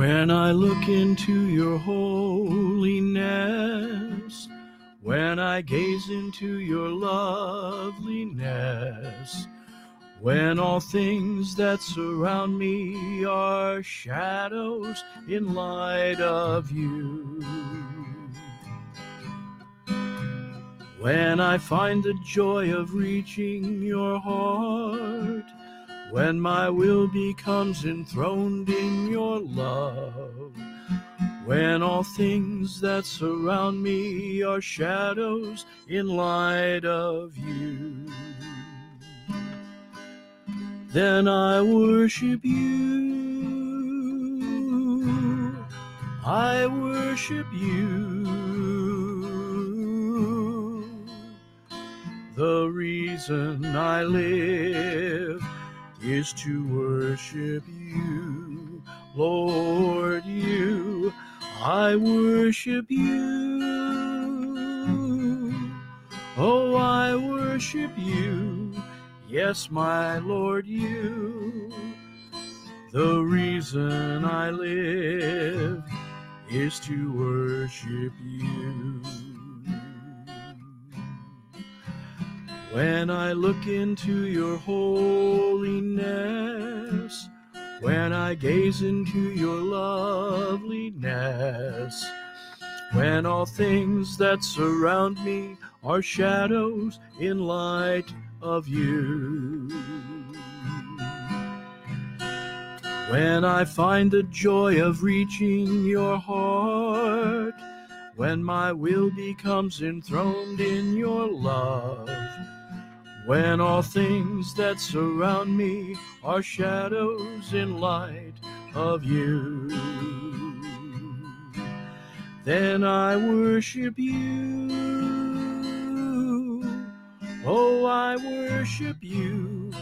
When I look into your holiness, when I gaze into your loveliness, when all things that surround me are shadows in light of you. When I find the joy of reaching your heart, when my will becomes enthroned in your love, when all things that surround me are shadows in light of you, then I worship you. I worship you. The reason I live is to worship you, Lord, you. I worship you. Oh, I worship you. Yes, my Lord, you. The reason I live is to worship you. When I look into your holiness, when I gaze into your loveliness, when all things that surround me are shadows in light of you. When I find the joy of reaching your heart, when my will becomes enthroned in your love, when all things that surround me are shadows in light of you, then I worship you. Oh, I worship you.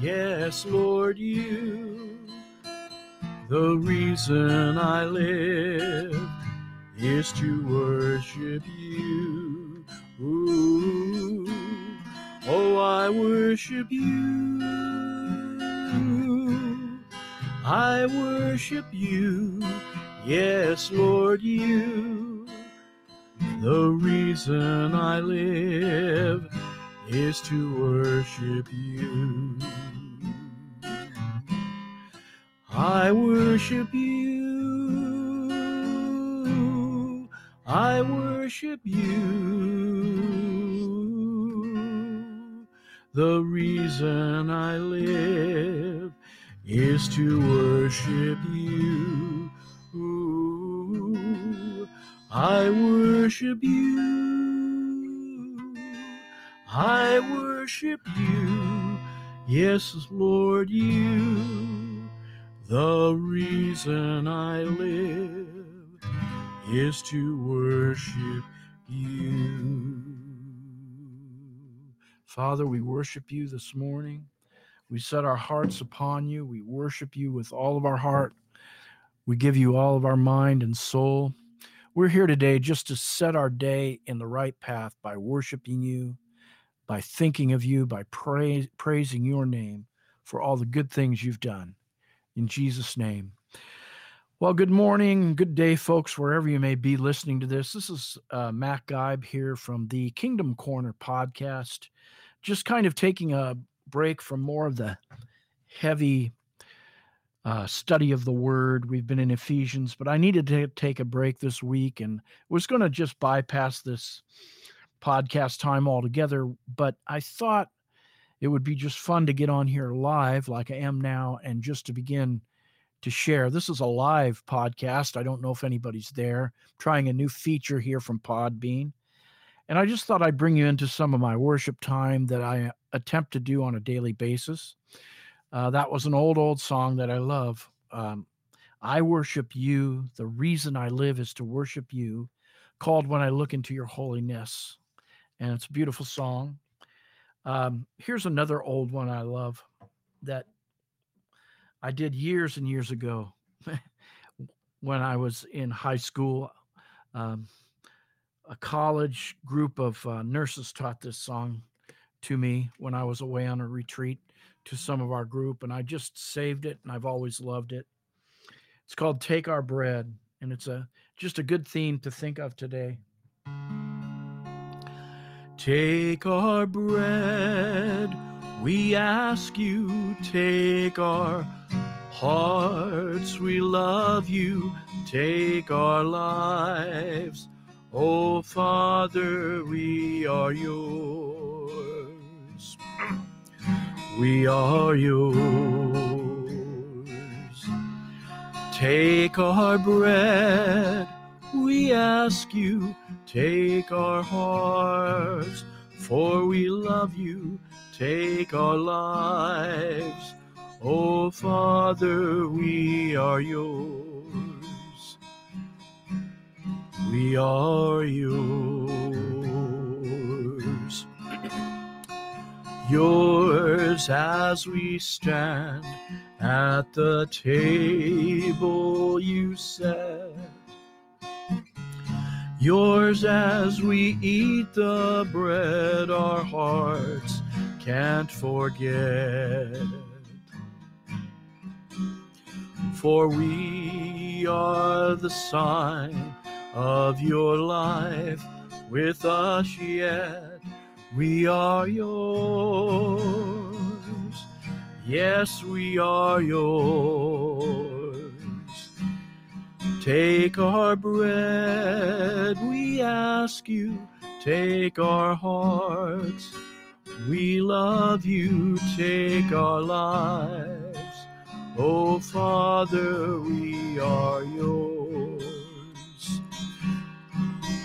Yes, Lord, you. The reason I live is to worship you. Ooh. Oh, I worship you. I worship you. Yes, Lord, you. The reason I live is to worship you. I worship you. I worship you. The reason I live is to worship you. I worship you. I worship you. Yes, Lord, you. The reason I live is to worship you. Father, we worship you this morning. We set our hearts upon you. We worship you with all of our heart. We give you all of our mind and soul. We're here today just to set our day in the right path by worshiping you, by thinking of you, by praise, praising your name for all the good things you've done. In Jesus' name. Well, good morning, good day, folks, wherever you may be listening to this. This is uh, Matt Geib here from the Kingdom Corner podcast. Just kind of taking a break from more of the heavy uh, study of the word. We've been in Ephesians, but I needed to take a break this week and was going to just bypass this podcast time altogether. But I thought it would be just fun to get on here live like I am now and just to begin to share. This is a live podcast. I don't know if anybody's there. I'm trying a new feature here from Podbean. And I just thought I'd bring you into some of my worship time that I attempt to do on a daily basis. Uh, that was an old, old song that I love. Um, I worship you. The reason I live is to worship you, called When I Look into Your Holiness. And it's a beautiful song. Um, here's another old one I love that I did years and years ago when I was in high school. Um, a college group of uh, nurses taught this song to me when I was away on a retreat to some of our group, and I just saved it, and I've always loved it. It's called Take Our Bread, and it's a just a good theme to think of today. Take our bread, we ask you, take our hearts, we love you, take our lives. Oh, Father, we are yours. We are yours. Take our bread, we ask you, take our hearts, for we love you, take our lives. Oh, Father, we are yours. We are yours. Yours as we stand at the table you set. Yours as we eat the bread our hearts can't forget. For we are the sign of your life with us yet. We are yours. Yes, we are yours. Take our bread, we ask you. Take our hearts. We love you. Take our lives. Oh, Father, we are yours.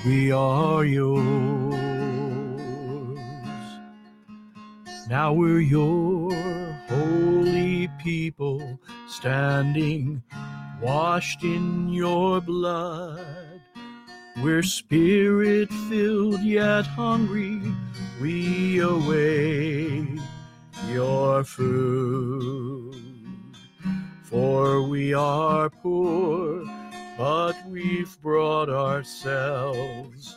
We are yours. Now we're your holy people, standing, washed in your blood. We're spirit filled yet hungry. We await your food. For we are poor but we've brought ourselves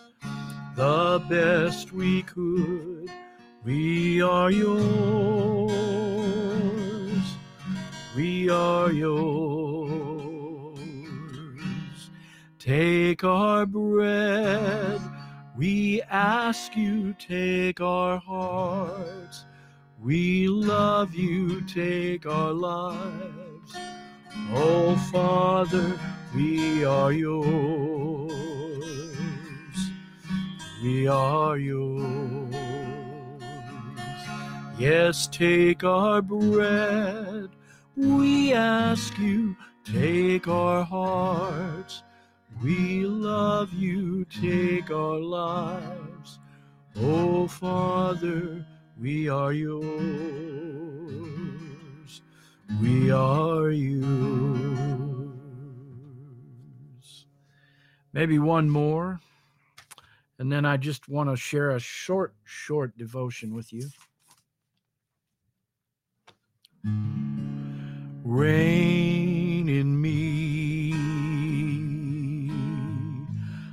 the best we could. We are yours. We are yours. Take our bread. We ask you, take our hearts. We love you, take our lives. Oh, Father, we are yours. We are yours. Yes, take our bread. We ask you, take our hearts. We love you, take our lives. Oh, Father, we are yours. We are yours. Maybe one more. And then I just want to share a short, short devotion with you. Reign in me,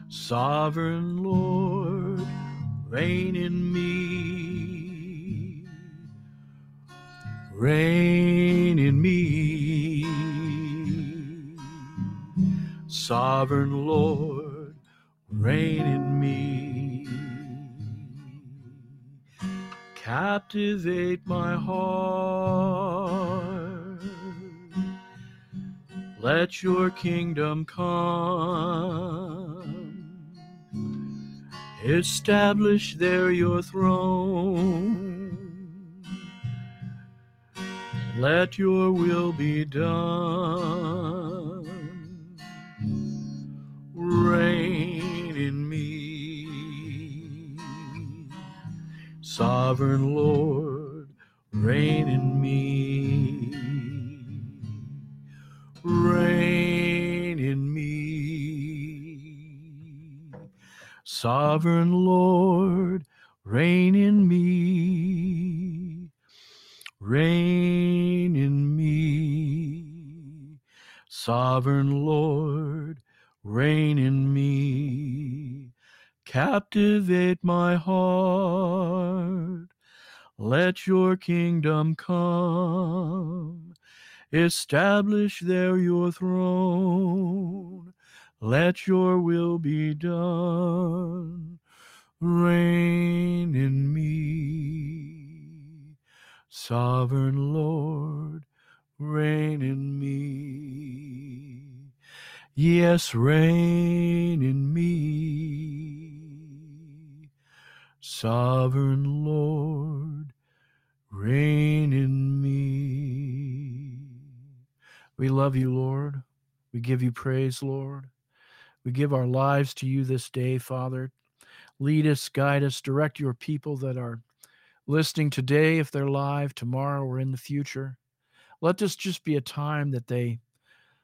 sovereign Lord, reign in me, reign sovereign Lord, reign in me. Captivate my heart. Let your kingdom come. Establish there your throne. Let your will be done. Reign in me. Sovereign Lord, reign in me. Reign in me. Sovereign Lord, reign in me. Reign in me. Sovereign Lord, reign in me. Captivate my heart. Let your kingdom come. establish there your throne. Let your will be done. Reign in me, sovereign Lord, reign in me. Yes, reign in me, sovereign Lord, reign in me. We love you, Lord. We give you praise, Lord. We give our lives to you this day, Father. Lead us, guide us, direct your people that are listening today, if they're live, tomorrow, or in the future. Let this just be a time that they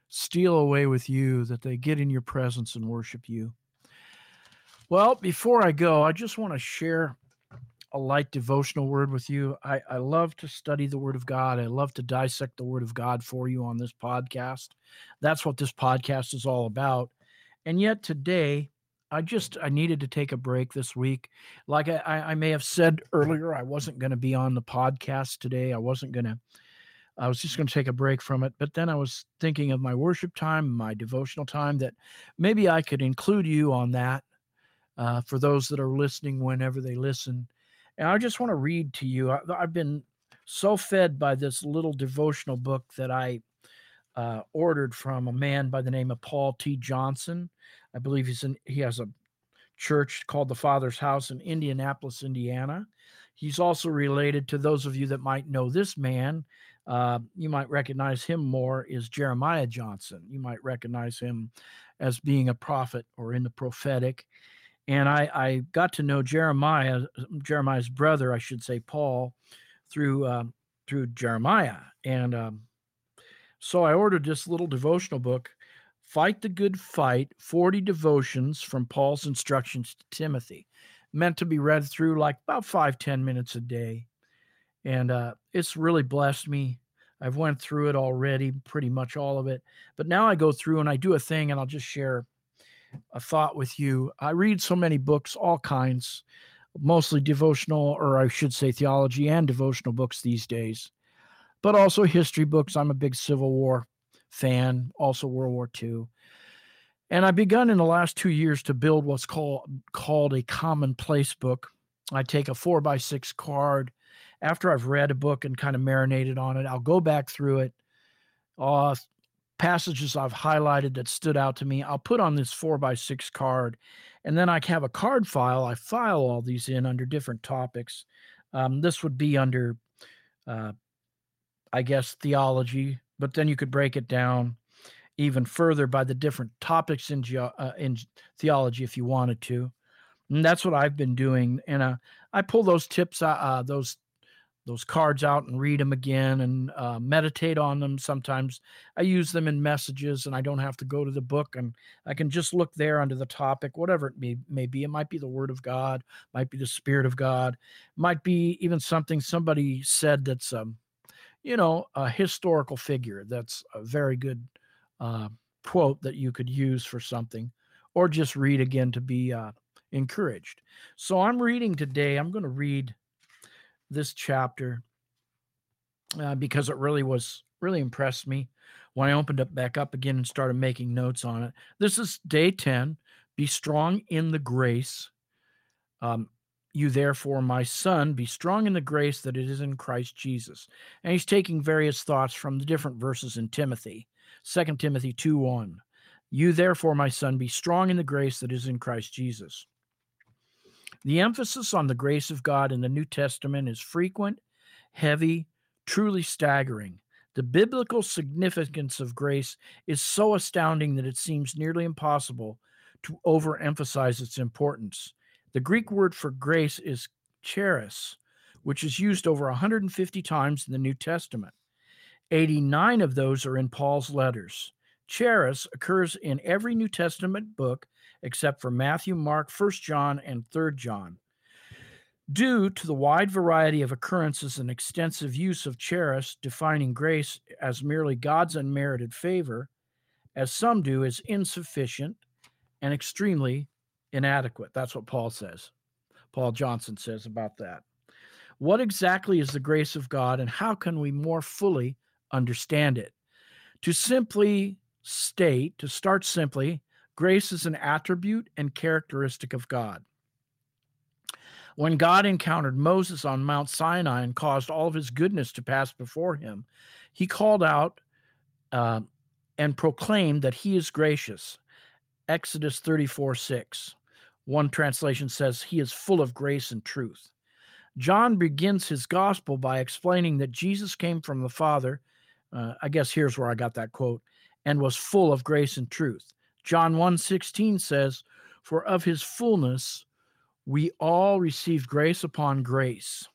steal away with you, that they get in your presence and worship you. Well, before I go, I just want to share a light devotional word with you. I, I love to study the Word of God. I love to dissect the Word of God for you on this podcast. That's what this podcast is all about. And yet today, I just I needed to take a break this week. Like I, I may have said earlier, I wasn't going to be on the podcast today. I wasn't going to. I was just going to take a break from it. But then I was thinking of my worship time, my devotional time, that maybe I could include you on that uh, for those that are listening whenever they listen. And I just want to read to you. I, I've been so fed by this little devotional book that I uh, ordered from a man by the name of Paul T. Johnson. I believe he's in, he has a church called the Father's House in Indianapolis, Indiana. He's also related to those of you that might know this man. Uh, you might recognize him more is Jeremiah Johnson. You might recognize him as being a prophet or in the prophetic. And I, I got to know Jeremiah, Jeremiah's brother, I should say, Paul, through um, through Jeremiah, and um, so I ordered this little devotional book, "Fight the Good Fight: Forty Devotions from Paul's Instructions to Timothy," meant to be read through like about five ten minutes a day, and uh, it's really blessed me. I've went through it already, pretty much all of it, but now I go through and I do a thing, and I'll just share a thought with you. I read so many books, all kinds, mostly devotional, or I should say theology and devotional books these days, but also history books. I'm a big Civil War fan, also World War II. And I've begun in the last two years to build what's called called a commonplace book. I take a four by six card. After I've read a book and kind of marinated on it, I'll go back through it, uh, passages I've highlighted that stood out to me, I'll put on this four by six card. And then I have a card file. I file all these in under different topics. Um, this would be under, uh, I guess, theology, but then you could break it down even further by the different topics in, ge- uh, in theology if you wanted to. And that's what I've been doing. And uh, I pull those tips, uh, uh those those cards out and read them again and uh, meditate on them. Sometimes I use them in messages and I don't have to go to the book and I can just look there under the topic, whatever it may, may be. It might be the Word of God, might be the Spirit of God, might be even something somebody said that's, um, you know, a historical figure. That's a very good uh, quote that you could use for something, or just read again to be uh, encouraged. So I'm reading today. I'm going to read this chapter uh, because it really was really impressed me when I opened it back up again and started making notes on it. This is day 10. Be strong in the grace. Um, you therefore, my son, be strong in the grace that it is in Christ Jesus. And he's taking various thoughts from the different verses in Timothy. 2 Timothy 2 1. You therefore, my son, be strong in the grace that is in Christ Jesus. The emphasis on the grace of God in the New Testament is frequent, heavy, truly staggering. The biblical significance of grace is so astounding that it seems nearly impossible to overemphasize its importance. The Greek word for grace is charis, which is used over 150 times in the New Testament. 89 of those are in Paul's letters. Charis occurs in every New Testament book except for Matthew, Mark, 1 John, and 3 John. Due to the wide variety of occurrences and extensive use of charis, defining grace as merely God's unmerited favor, as some do, is insufficient and extremely inadequate. That's what Paul says. Paul Johnson says about that. What exactly is the grace of God and how can we more fully understand it? To simply state, to start simply, grace is an attribute and characteristic of God. When God encountered Moses on Mount Sinai and caused all of his goodness to pass before him, he called out uh, and proclaimed that he is gracious. Exodus 34 6. One translation says, He is full of grace and truth. John begins his gospel by explaining that Jesus came from the Father. Uh, I guess here's where I got that quote, and was full of grace and truth. John 1:16 says, "For of his fullness we all received grace upon grace."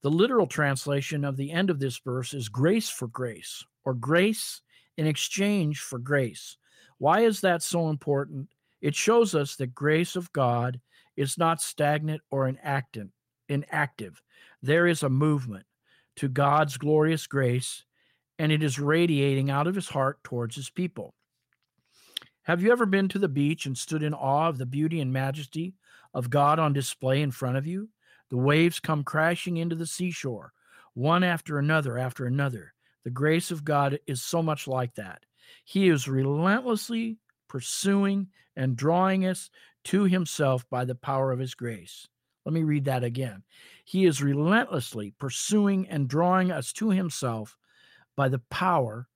The literal translation of the end of this verse is grace for grace, or grace in exchange for grace. Why is that so important? It shows us that grace of God is not stagnant or inactive. inactive. There is a movement to God's glorious grace, and it is radiating out of his heart towards his people. Have you ever been to the beach and stood in awe of the beauty and majesty of God on display in front of you? The waves come crashing into the seashore, one after another after another. The grace of God is so much like that. He is relentlessly pursuing and drawing us to himself by the power of his grace. Let me read that again. He is relentlessly pursuing and drawing us to himself by the power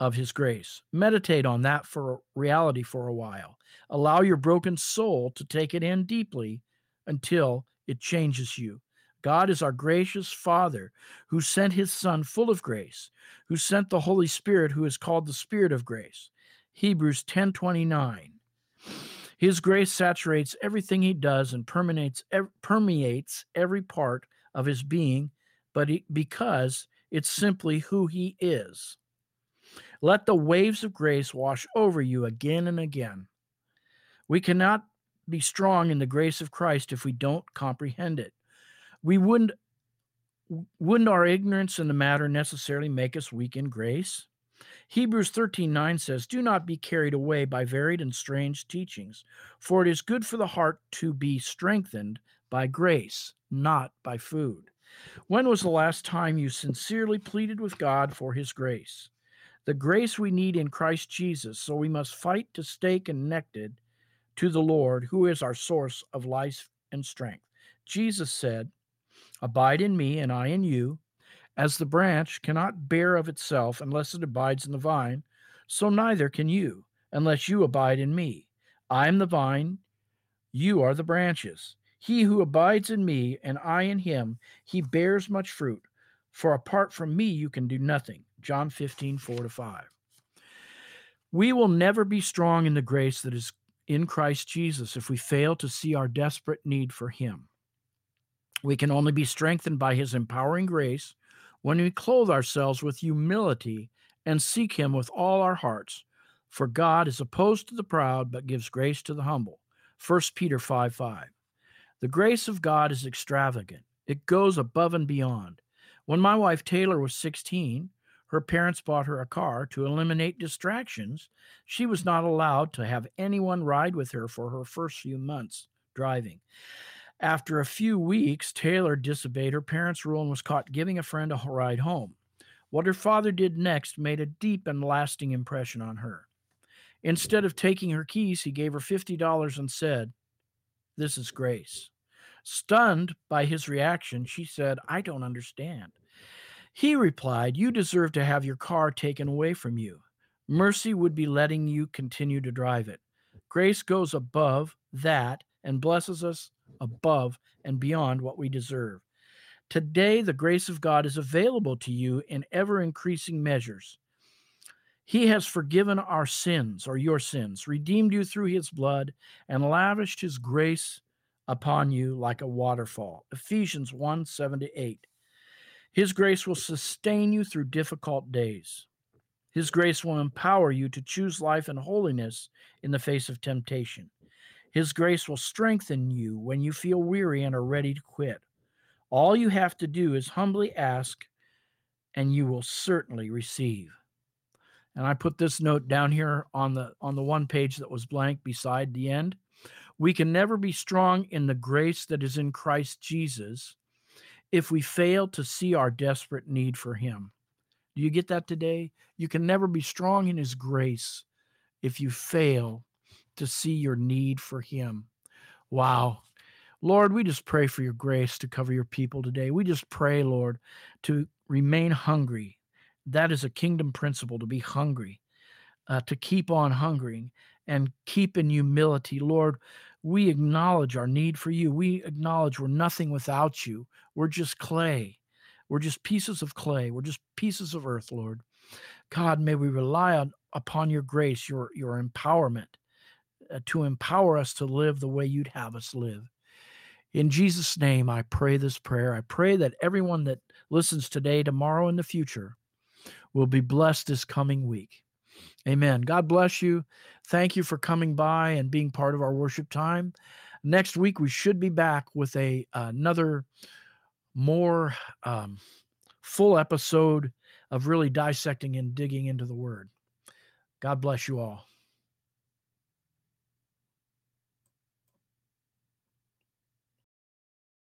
of his grace. Meditate on that for reality for a while. Allow your broken soul to take it in deeply until it changes you. God is our gracious Father who sent his Son full of grace, who sent the Holy Spirit who is called the Spirit of grace. Hebrews 10:29. His grace saturates everything he does and permeates permeates every part of his being, but he, because it's simply who he is. Let the waves of grace wash over you again and again. We cannot be strong in the grace of Christ if we don't comprehend it. We wouldn't wouldn't our ignorance in the matter necessarily make us weak in grace? Hebrews 13:9 says, Do not be carried away by varied and strange teachings, for it is good for the heart to be strengthened by grace, not by food. When was the last time you sincerely pleaded with God for his grace? The grace we need in Christ Jesus, so we must fight to stay connected to the Lord, who is our source of life and strength. Jesus said, Abide in me, and I in you. As the branch cannot bear of itself unless it abides in the vine, so neither can you unless you abide in me. I am the vine, you are the branches. He who abides in me, and I in him, he bears much fruit. For apart from me, you can do nothing. John 15, 4 to 5. We will never be strong in the grace that is in Christ Jesus if we fail to see our desperate need for Him. We can only be strengthened by His empowering grace when we clothe ourselves with humility and seek Him with all our hearts. For God is opposed to the proud, but gives grace to the humble. 1 Peter 5 5. The grace of God is extravagant, it goes above and beyond. When my wife Taylor was 16, her parents bought her a car to eliminate distractions. She was not allowed to have anyone ride with her for her first few months driving. After a few weeks, Taylor disobeyed her parents' rule and was caught giving a friend a ride home. What her father did next made a deep and lasting impression on her. Instead of taking her keys, he gave her $50 and said, This is grace. Stunned by his reaction, she said, I don't understand. He replied, You deserve to have your car taken away from you. Mercy would be letting you continue to drive it. Grace goes above that and blesses us above and beyond what we deserve. Today, the grace of God is available to you in ever increasing measures. He has forgiven our sins or your sins, redeemed you through his blood, and lavished his grace upon you like a waterfall. Ephesians 1 7 to 8. His grace will sustain you through difficult days. His grace will empower you to choose life and holiness in the face of temptation. His grace will strengthen you when you feel weary and are ready to quit. All you have to do is humbly ask, and you will certainly receive. And I put this note down here on the on the one page that was blank beside the end. We can never be strong in the grace that is in Christ Jesus if we fail to see our desperate need for him. Do you get that today? You can never be strong in His grace if you fail to see your need for Him. Wow. Lord, we just pray for your grace to cover your people today. We just pray, Lord, to remain hungry. That is a kingdom principle to be hungry, uh, to keep on hungering and keep in humility. Lord, we acknowledge our need for you. We acknowledge we're nothing without you. We're just clay. We're just pieces of clay. We're just pieces of earth, Lord. God, may we rely on upon your grace, your your empowerment uh, to empower us to live the way you'd have us live. In Jesus' name, I pray this prayer. I pray that everyone that listens today, tomorrow, in the future will be blessed this coming week. Amen. God bless you. Thank you for coming by and being part of our worship time. Next week, we should be back with a another more um, full episode of really dissecting and digging into the word. God bless you all.